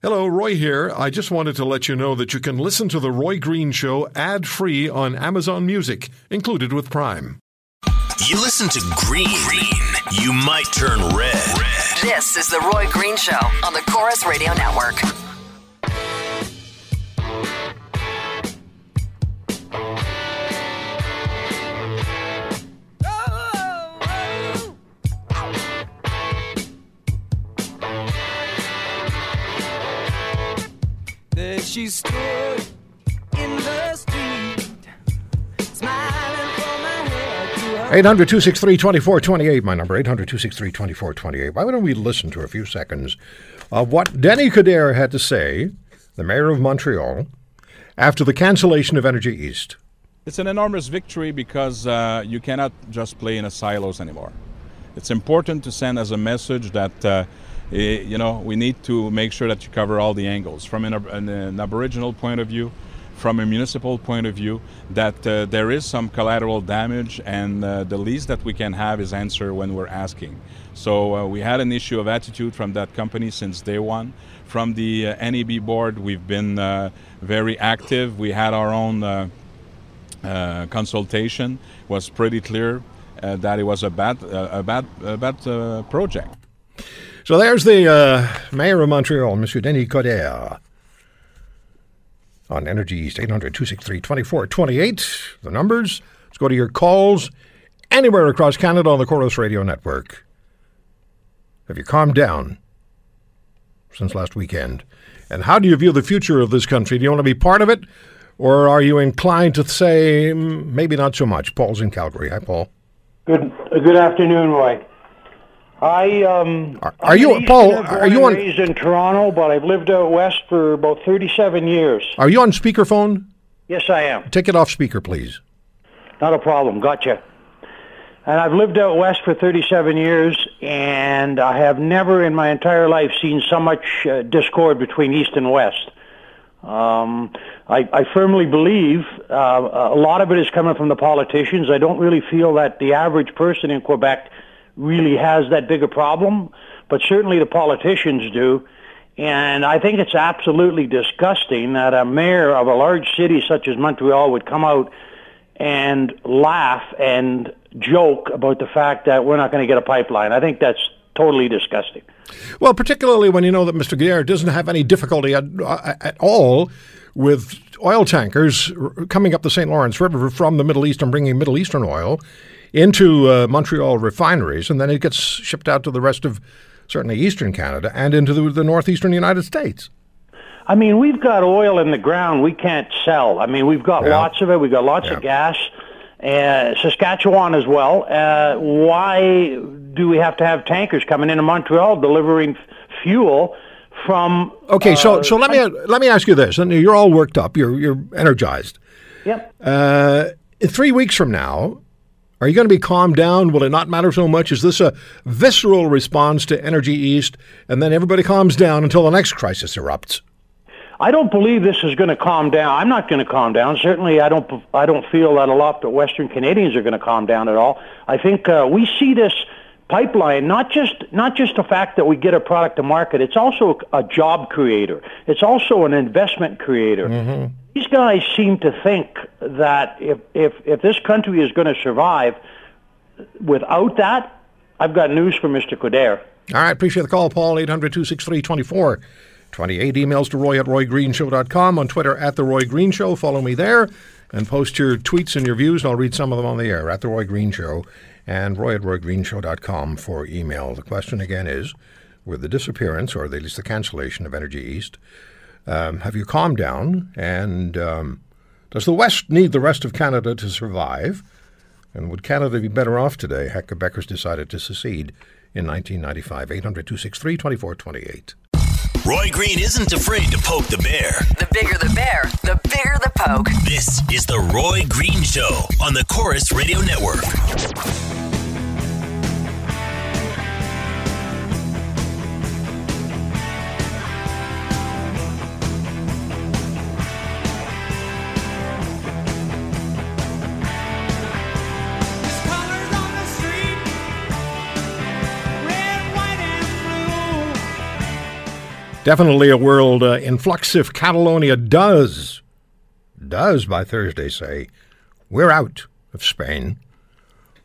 Hello, Roy here. I just wanted to let you know that you can listen to The Roy Green Show ad free on Amazon Music, included with Prime. You listen to Green, Green. you might turn red. red. This is The Roy Green Show on the Corus Radio Network. She stood in the street, smiling from her head to her 800 263 2428, my number, 800 263 2428. Why don't we listen to a few seconds of what Denis Coderre had to say, the mayor of Montreal, after the cancellation of Energy East? It's an enormous victory because uh, you cannot just play in a silos anymore. It's important to send as a message that uh, eh, you know we need to make sure that you cover all the angles from an, an, an Aboriginal point of view, from a municipal point of view. That uh, there is some collateral damage, and uh, the least that we can have is answer when we're asking. So uh, we had an issue of attitude from that company since day one. From the uh, NEB board, we've been uh, very active. We had our own. Uh, consultation was pretty clear that it was a bad, a bad, a bad project. So there's the uh, mayor of Montreal, Monsieur Denis Coderre. On Energy East, 800 263 2428. The numbers. Let's go to your calls anywhere across Canada on the Corus Radio Network. Have you calmed down since last weekend? And how do you view the future of this country? Do you want to be part of it? Or are you inclined to say, maybe not so much? Paul's in Calgary. Hi, Paul. Good uh, good afternoon, Roy. I um Are- are you- Paul, are you on- raised in Toronto, but I've lived out west for about 37 years. Are you on speakerphone? Yes, I am. Take it off speaker, please. Not a problem. Gotcha. And I've lived out west for 37 years, and I have never in my entire life seen so much uh, discord between east and west. Um, I, I firmly believe uh, a lot of it is coming from the politicians. I don't really feel that the average person in Quebec really has that big a problem, but certainly the politicians do. And I think it's absolutely disgusting that a mayor of a large city such as Montreal would come out and laugh and joke about the fact that we're not going to get a pipeline. I think that's totally disgusting. Well, particularly when you know that Mr. Guerre doesn't have any difficulty at, uh, at all with oil tankers coming up the St. Lawrence River from the Middle East and bringing Middle Eastern oil into uh, Montreal refineries, and then it gets shipped out to the rest of certainly Eastern Canada and into the, the northeastern United States. I mean, we've got oil in the ground we can't sell. I mean, we've got Yeah. lots of it. We've got lots Yeah. of gas. Uh, Saskatchewan as well. Uh, why do we have to have tankers coming into Montreal delivering f- fuel from? Okay, so uh, so let me let me ask you this, and you're all worked up, you're you're energized. Yep. Uh, in three weeks from now, are you going to be calmed down? Will it not matter so much? Is this a visceral response to Energy East, and then everybody calms down until the next crisis erupts? I don't believe this is going to calm down. I'm not going to calm down. Certainly, I don't. I don't feel that a lot of Western Canadians are going to calm down at all. I think uh, we see this pipeline not just not just the fact that we get a product to market. It's also a job creator. It's also an investment creator. These guys seem to think that if if if this country is going to survive without that, I've got news for Mr. Coderre. All right, appreciate the call, Paul. 800 263 24 28. Emails to roy at roygreenshow.com. On Twitter, at The Roy Green Show. Follow me there and post your tweets and your views, and I'll read some of them on the air at The Roy Green Show and roy at roygreenshow.com for email. The question again is with the disappearance, or at least the cancellation of Energy East, um, have you calmed down? And um, does the West need the rest of Canada to survive? And would Canada be better off today had Quebecers decided to secede in 1995? 800 263 2428. Roy Green isn't afraid to poke the bear. The bigger the bear, the bigger the poke. This is the Roy Green Show on the Corus Radio Network. Definitely a world uh, in flux if Catalonia does, does by Thursday say, we're out of Spain.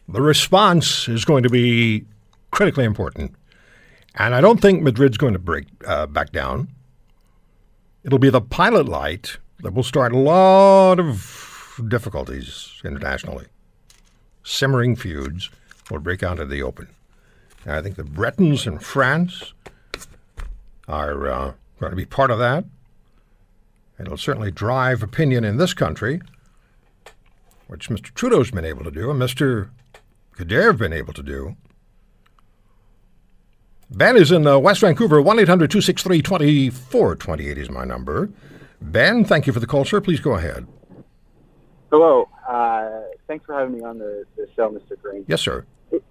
The response is going to be critically important. And I don't think Madrid's going to break uh, back down. It'll be the pilot light that will start a lot of difficulties internationally. Simmering feuds will break out in the open. And I think the Bretons in France are uh, going to be part of that. It'll certainly drive opinion in this country, which Mr. Trudeau's been able to do and Mr. Coderre have been able to do. Ben is in uh, West Vancouver. 1 800 263 2428 is my number. Ben, thank you for the call, sir. Please go ahead. Hello. Uh, thanks for having me on the, the show, Mr. Green. Yes, sir.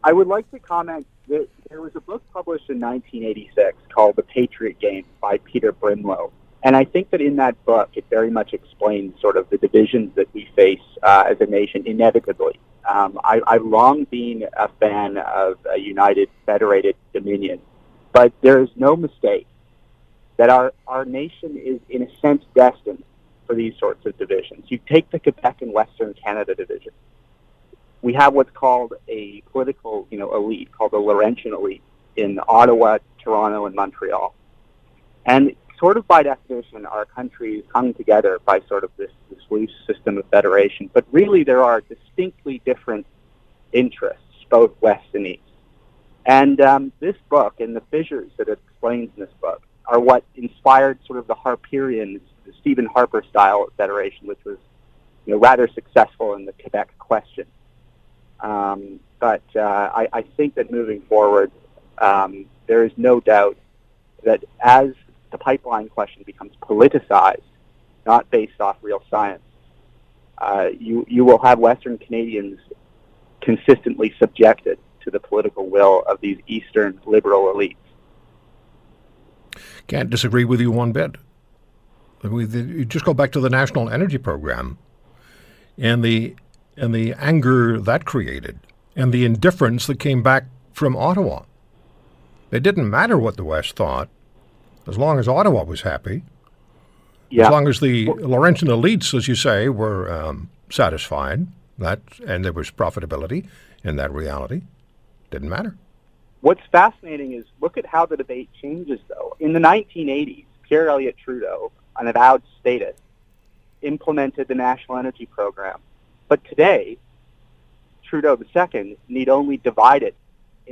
I would like to comment that there was a book in 1986 called The Patriot Game by Peter Brimelow. And I think that in that book, it very much explains sort of the divisions that we face uh, as a nation inevitably. Um, I, I've long been a fan of a united, federated Dominion, but there is no mistake that our, our nation is, in a sense, destined for these sorts of divisions. You take the Quebec and Western Canada division. We have what's called a political, you know, elite, called the Laurentian elite in Ottawa, Toronto, and Montreal. And sort of by definition, our countries hung together by sort of this, this loose system of federation. But really, there are distinctly different interests, both west and east. And um, this book and the fissures that it explains in this book are what inspired sort of the Harperian, the Stephen Harper style of federation, which was you know, rather successful in the Quebec question. Um, but uh, I, I think that moving forward, um, there is no doubt that as the pipeline question becomes politicized, not based off real science, uh, you, you will have Western Canadians consistently subjected to the political will of these Eastern liberal elites. Can't disagree with you one bit. You just go back to the National Energy Program and the and the anger that created and the indifference that came back from Ottawa. It didn't matter what the West thought, as long as Ottawa was happy. Yeah. As long as the Laurentian elites, as you say, were um, satisfied, that and there was profitability in that reality, didn't matter. What's fascinating is look at how the debate changes, though. In the 1980s, Pierre Elliott Trudeau, an avowed statist, implemented the National Energy Program. But today, Trudeau II need only divide it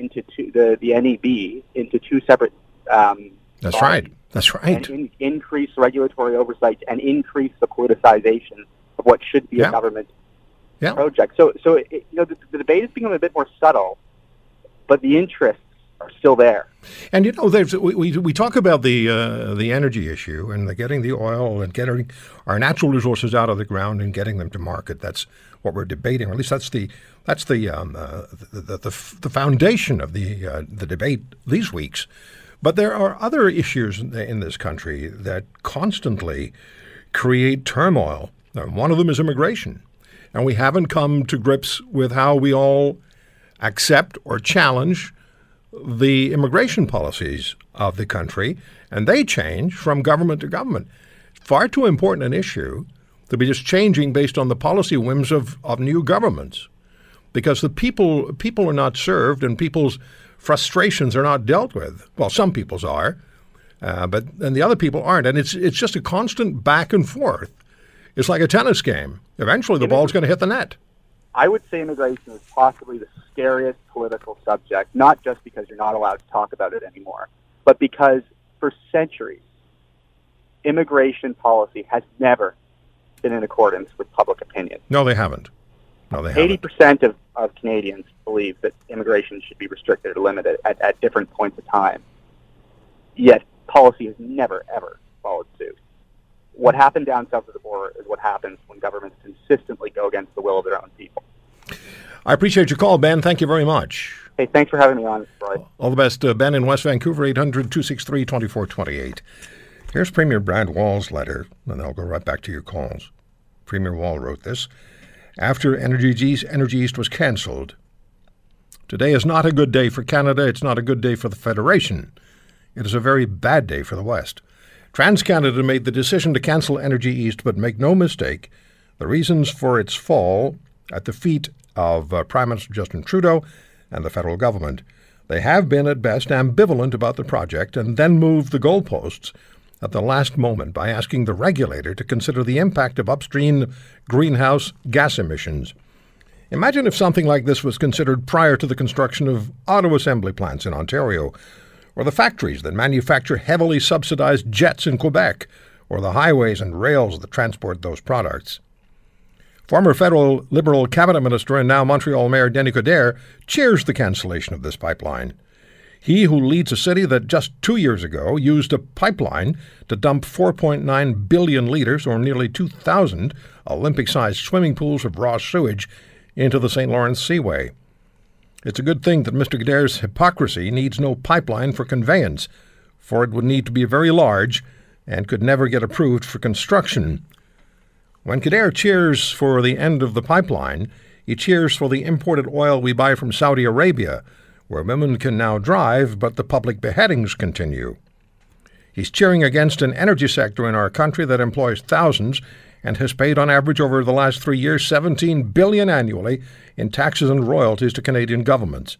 into two, the, the NEB into two separate. Um, That's bodies right. That's right. And in, increase regulatory oversight and increase the politicization of what should be Yeah. a government Yeah. project. So, so it, you know, the, the debate has become a bit more subtle, but the interests are still there. And you know, there's we, we, talk about the uh, the energy issue and the getting the oil and getting our natural resources out of the ground and getting them to market. That's what we're debating, or at least that's the that's the um, uh, the, the, the the foundation of the uh, the debate these weeks. But there are other issues in this country that constantly create turmoil. Now, one of them is immigration, and we haven't come to grips with how we all accept or challenge the immigration policies of the country, and they change from government to government. Far too important an issue to be just changing based on the policy whims of, of new governments, because the people people are not served and people's frustrations are not dealt with. Well, some people's are, uh, but and the other people aren't, and it's it's just a constant back and forth. It's like a tennis game. Eventually, the ball's going to hit the net. I would say immigration is possibly the scariest political subject, not just because you're not allowed to talk about it anymore, but because for centuries, immigration policy has never been in accordance with public opinion. No, they haven't. No, they haven't. Eighty percent of, of Canadians believe that immigration should be restricted or limited at, at different points of time. Yet policy has never ever followed suit. What happened down south of the border is what happens when governments consistently go against the will of their own people. I appreciate your call, Ben. Thank you very much. Hey, thanks for having me on, Roy. All the best, uh, Ben in West Vancouver, 800 263 2428. Here's Premier Brad Wall's letter, and I'll go right back to your calls. Premier Wall wrote this After Energy East, Energy East was cancelled, today is not a good day for Canada. It's not a good day for the Federation. It is a very bad day for the West. TransCanada made the decision to cancel Energy East, but make no mistake, the reasons for its fall at the feet of uh, Prime Minister Justin Trudeau and the federal government. They have been at best ambivalent about the project and then moved the goalposts at the last moment by asking the regulator to consider the impact of upstream greenhouse gas emissions. Imagine if something like this was considered prior to the construction of auto assembly plants in Ontario, or the factories that manufacture heavily subsidized jets in Quebec, or the highways and rails that transport those products. Former federal Liberal cabinet minister and now Montreal Mayor Denis Coderre cheers the cancellation of this pipeline. He who leads a city that just two years ago used a pipeline to dump 4.9 billion litres, or nearly 2,000 Olympic sized swimming pools of raw sewage, into the St. Lawrence Seaway. It's a good thing that Mr. Coderre's hypocrisy needs no pipeline for conveyance, for it would need to be very large and could never get approved for construction. When Coderre cheers for the end of the pipeline, he cheers for the imported oil we buy from Saudi Arabia, where women can now drive, but the public beheadings continue. He's cheering against an energy sector in our country that employs thousands and has paid on average over the last three years 17 billion annually in taxes and royalties to Canadian governments.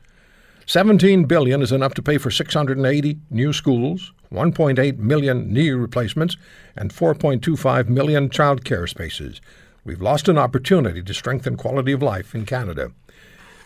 17 billion is enough to pay for 680 new schools, 1.8 million knee replacements, and 4.25 million child care spaces. We've lost an opportunity to strengthen quality of life in Canada.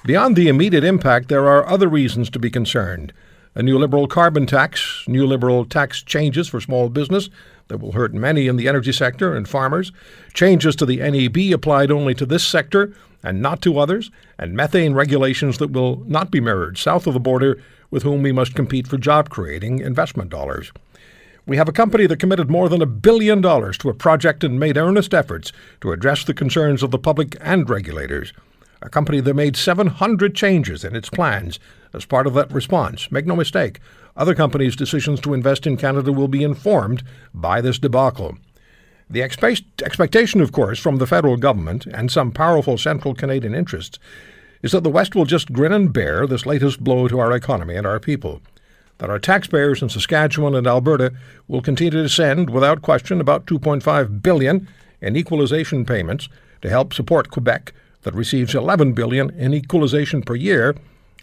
Beyond the immediate impact, there are other reasons to be concerned. A new Liberal carbon tax, new Liberal tax changes for small business that will hurt many in the energy sector and farmers, changes to the NEB applied only to this sector and not to others, and methane regulations that will not be mirrored south of the border with whom we must compete for job creating investment dollars. We have a company that committed more than a billion dollars to a project and made earnest efforts to address the concerns of the public and regulators. A company that made 700 changes in its plans as part of that response. Make no mistake, other companies' decisions to invest in Canada will be informed by this debacle. The expe- expectation, of course, from the federal government and some powerful central Canadian interests is that the West will just grin and bear this latest blow to our economy and our people. That our taxpayers in Saskatchewan and Alberta will continue to send, without question, about 2.5 billion in equalization payments to help support Quebec, that receives 11 billion in equalization per year,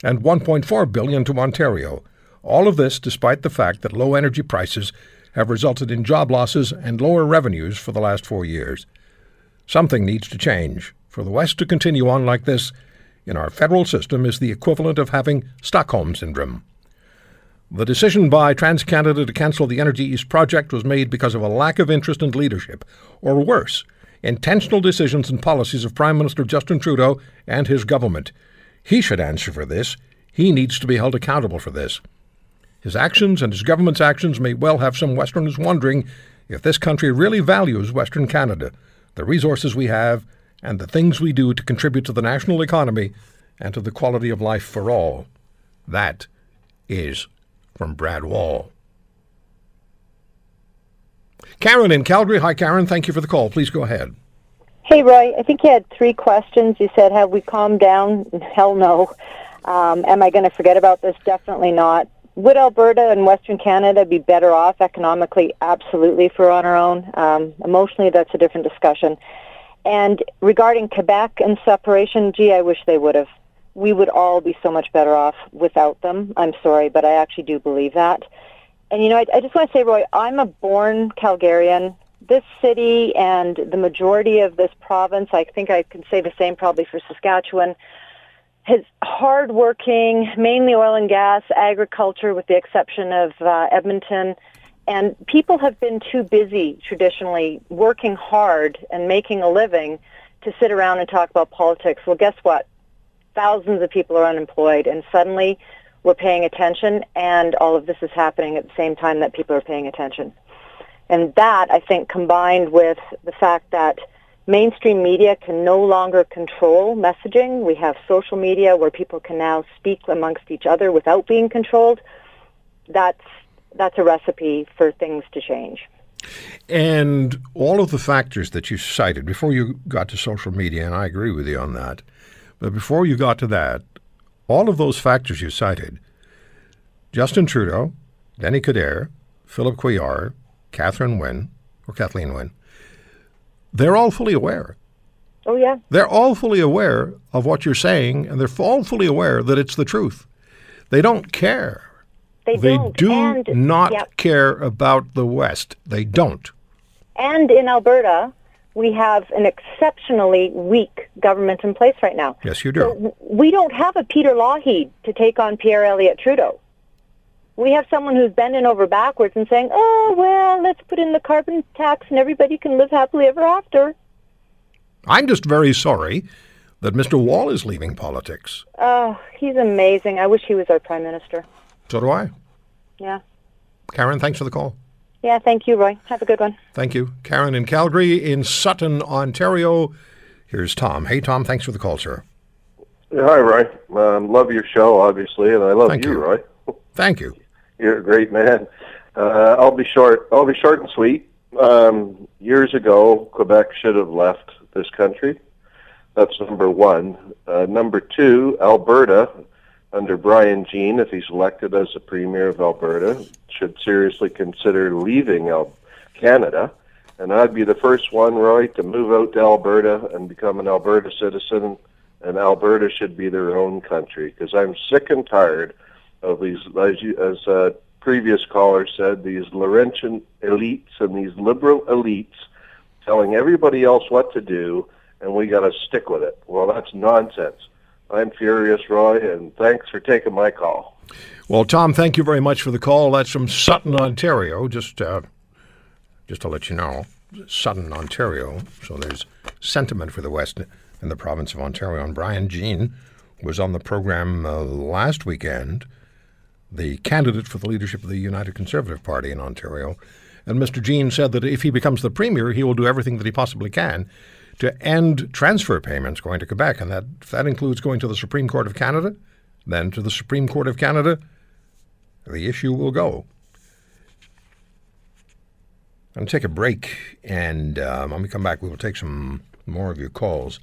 and 1.4 billion to Ontario. All of this despite the fact that low energy prices have resulted in job losses and lower revenues for the last four years. Something needs to change. For the West to continue on like this in our federal system is the equivalent of having Stockholm Syndrome. The decision by TransCanada to cancel the Energy East project was made because of a lack of interest and leadership, or worse, intentional decisions and policies of Prime Minister Justin Trudeau and his government. He should answer for this. He needs to be held accountable for this. His actions and his government's actions may well have some Westerners wondering if this country really values Western Canada, the resources we have, and the things we do to contribute to the national economy and to the quality of life for all. That is from Brad Wall. Karen in Calgary. Hi, Karen. Thank you for the call. Please go ahead. Hey, Roy. I think you had three questions. You said, have we calmed down? Hell no. Um, am I going to forget about this? Definitely not. Would Alberta and Western Canada be better off economically? Absolutely, if we're on our own. Um, emotionally, that's a different discussion. And regarding Quebec and separation, gee, I wish they would have. We would all be so much better off without them. I'm sorry, but I actually do believe that. And you know, I, I just want to say, Roy, I'm a born Calgarian. This city and the majority of this province, I think I can say the same probably for Saskatchewan, his hardworking, mainly oil and gas, agriculture, with the exception of uh, Edmonton. And people have been too busy traditionally working hard and making a living to sit around and talk about politics. Well, guess what? Thousands of people are unemployed, and suddenly we're paying attention, and all of this is happening at the same time that people are paying attention. And that, I think, combined with the fact that mainstream media can no longer control messaging. We have social media where people can now speak amongst each other without being controlled. That's that's a recipe for things to change. And all of the factors that you cited before you got to social media, and I agree with you on that, but before you got to that, all of those factors you cited, Justin Trudeau, Denis Coderre, Philip Couillard, Catherine Wynne, or Kathleen Wynne, they're all fully aware. Oh yeah. They're all fully aware of what you're saying, and they're all fully aware that it's the truth. They don't care. They, They don't. do and, not Yep. care about the West. They don't. And in Alberta, we have an exceptionally weak government in place right now. Yes, you do. So we don't have a Peter Lougheed to take on Pierre Elliott Trudeau. We have someone who's bending over backwards and saying, "Oh well, let's put in the carbon tax and everybody can live happily ever after." I'm just very sorry that Mr. Wall is leaving politics. Oh, he's amazing. I wish he was our prime minister. So do I. Yeah. Karen, thanks for the call. Yeah. Thank you, Roy. Have a good one. Thank you. Karen in Calgary, in Sutton, Ontario. Here's Tom. Hey, Tom, thanks for the call, sir. Hi, Roy. Um, love your show, obviously, and I love you, you. Roy. Thank you. You're a great man. Uh, I'll be short. I'll be short and sweet. Um, years ago, Quebec should have left this country. That's number one. Uh, number two, Alberta, under Brian Jean, if he's elected as the premier of Alberta, should seriously consider leaving Al- Canada. And I'd be the first one, Roy, to move out to Alberta and become an Alberta citizen. And Alberta should be their own country because I'm sick and tired of these, as, you, as uh, previous caller said, these Laurentian elites and these liberal elites telling everybody else what to do, and we got to stick with it. Well, that's nonsense. I'm furious, Roy, and thanks for taking my call. Well, Tom, thank you very much for the call. That's from Sutton, Ontario. Just, uh, just to let you know, Sutton, Ontario. So there's sentiment for the West in the province of Ontario. And Brian Jean was on the program uh, last weekend, the candidate for the leadership of the United Conservative Party in Ontario. And Mr. Jean said that if he becomes the premier, he will do everything that he possibly can to end transfer payments going to Quebec. And that, that includes going to the Supreme Court of Canada, then to the Supreme Court of Canada, the issue will go. I'm going to take a break, and um, when we come back, we will take some more of your calls.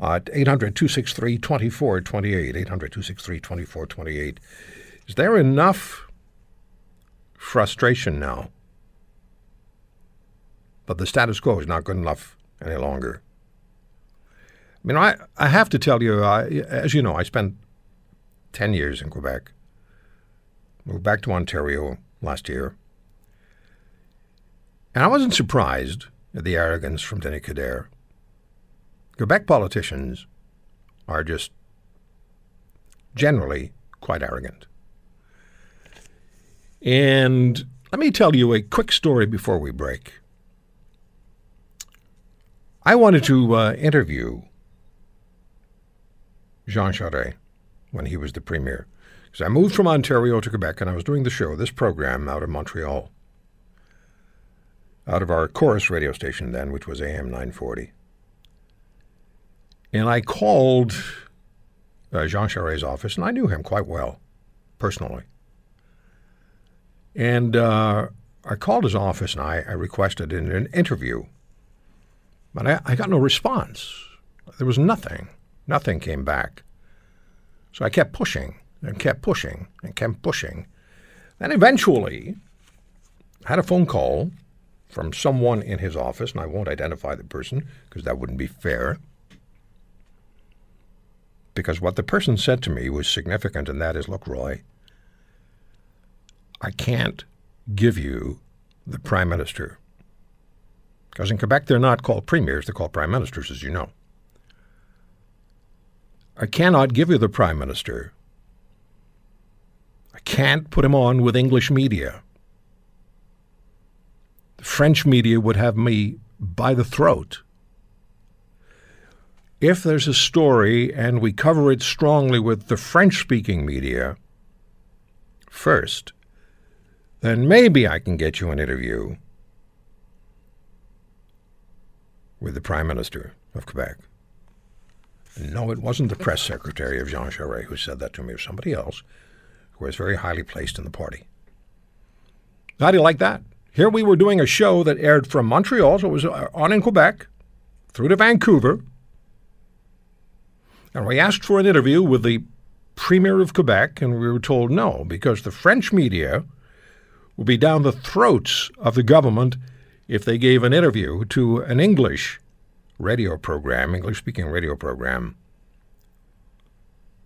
At 800 263 2428. 800 263 2428. Is there enough frustration now that the status quo is not good enough any longer? I mean, I, I have to tell you, I, as you know, I spent 10 years in Quebec. Moved back to Ontario last year. And I wasn't surprised at the arrogance from Denis Coderre. Quebec politicians are just generally quite arrogant. And let me tell you a quick story before we break. I wanted to uh, interview Jean Charest when he was the premier. Because I moved from Ontario to Quebec and I was doing the show, this program, out of Montreal, out of our Corus radio station then, which was AM 940. And I called uh, Jean Charest's office, and I knew him quite well, personally. And uh, I called his office and I, I requested an, an interview. But I, I got no response. There was nothing. Nothing came back. So I kept pushing and kept pushing and kept pushing. Then eventually, I had a phone call from someone in his office, and I won't identify the person because that wouldn't be fair. Because what the person said to me was significant, and that is look, Roy, I can't give you the Prime Minister. Because in Quebec, they're not called premiers, they're called prime ministers, as you know. I cannot give you the Prime Minister. I can't put him on with English media. The French media would have me by the throat. If there's a story and we cover it strongly with the French speaking media first, then maybe I can get you an interview with the Prime Minister of Quebec. No, it wasn't the press secretary of Jean Charest who said that to me. It was somebody else who was very highly placed in the party. How do you like that? Here we were doing a show that aired from Montreal, so it was uh, on in Quebec, through to Vancouver. And we asked for an interview with the Premier of Quebec, and we were told no, because the French media would be down the throats of the government if they gave an interview to an English radio program, English speaking radio program,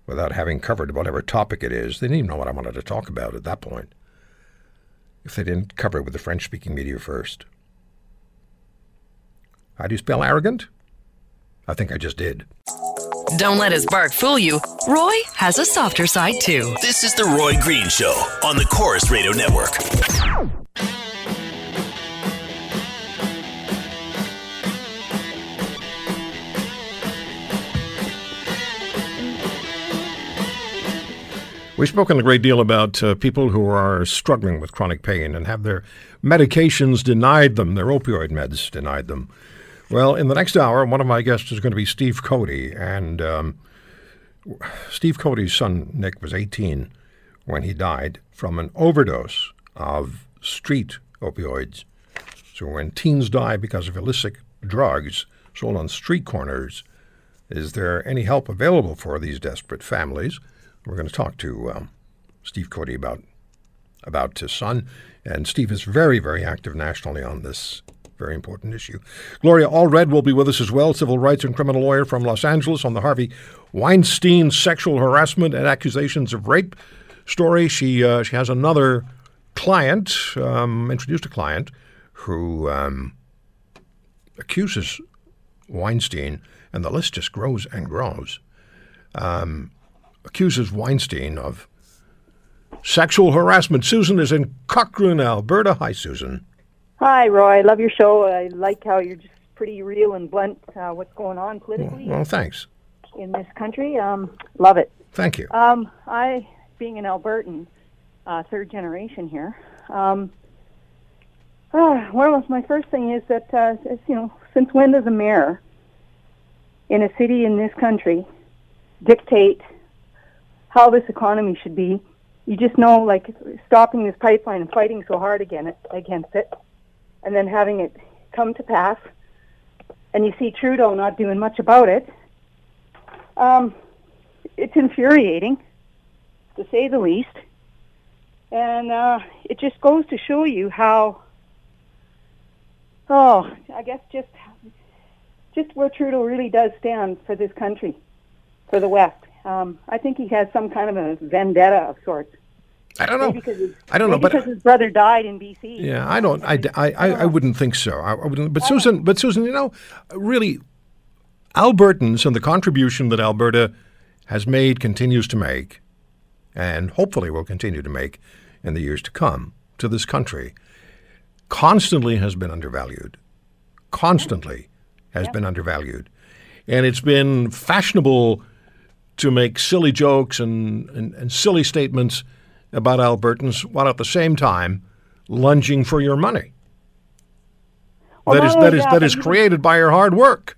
without having covered whatever topic it is. They didn't even know what I wanted to talk about at that point if they didn't cover it with the French speaking media first. How do you spell arrogant? I think I just did. Don't let his bark fool you. Roy has a softer side too. This is The Roy Green Show on the Corus Radio Network. We've spoken a great deal about uh, people who are struggling with chronic pain and have their medications denied them, their opioid meds denied them. Well, in the next hour, one of my guests is going to be Steve Cody. And um, Steve Cody's son, Nick, was 18 when he died from an overdose of street opioids. So when teens die because of illicit drugs sold on street corners, is there any help available for these desperate families? We're going to talk to um, Steve Cody about about his son, and Steve is very, very active nationally on this very important issue. Gloria Allred will be with us as well, civil rights and criminal lawyer from Los Angeles on the Harvey Weinstein sexual harassment and accusations of rape story. She uh, she has another client, um, introduced a client who um, accuses Weinstein, and the list just grows and grows. Um, accuses Weinstein of sexual harassment. Susan is in Cochrane, Alberta. Hi, Susan. Hi, Roy. I love your show. I like how you're just pretty real and blunt. Uh, what's going on politically Well, thanks. in this country? Um, love it. Thank you. Um, I, being an Albertan, uh, third generation here. Um, uh, well, my first thing is that uh, you know, since when does a mayor in a city in this country dictate how this economy should be? You just know, like stopping this pipeline and fighting so hard again against it, and then having it come to pass, and you see Trudeau not doing much about it. Um, it's infuriating, to say the least. And uh, it just goes to show you how, oh, I guess just just where Trudeau really does stand for this country, for the West. Um, I think he has some kind of a vendetta of sorts. I don't know. His, I don't know, but- because his brother died in BC. Yeah, I don't. I, I, I, I wouldn't think so. I, I wouldn't. But Susan, but Susan, you know, really, Albertans and the contribution that Alberta has made, continues to make, and hopefully will continue to make in the years to come to this country, constantly has been undervalued. Constantly has been undervalued, and it's been fashionable to make silly jokes and, and, and silly statements about Albertans, while at the same time lunging for your money. Well, that is that is that, is created by your hard work.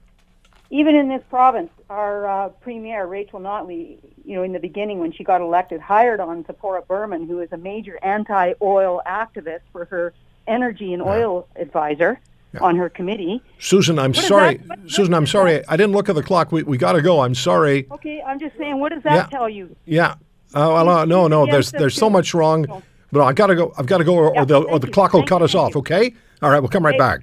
even in this province, our uh, premier Rachel Notley, you know, in the beginning when she got elected, hired on Tzeporah Berman, who is a major anti-oil activist for her energy and oil advisor on her committee. Susan, I'm What sorry. Susan, I'm sorry. I didn't look at the clock. We, we got to go. I'm sorry. Okay, I'm just saying, what does that Yeah. tell you? Yeah. Oh, well, no, no. There's there's so much wrong. But I got to go. I've got to go, or, or the or the clock will cut us off. Okay. All right. We'll come right back.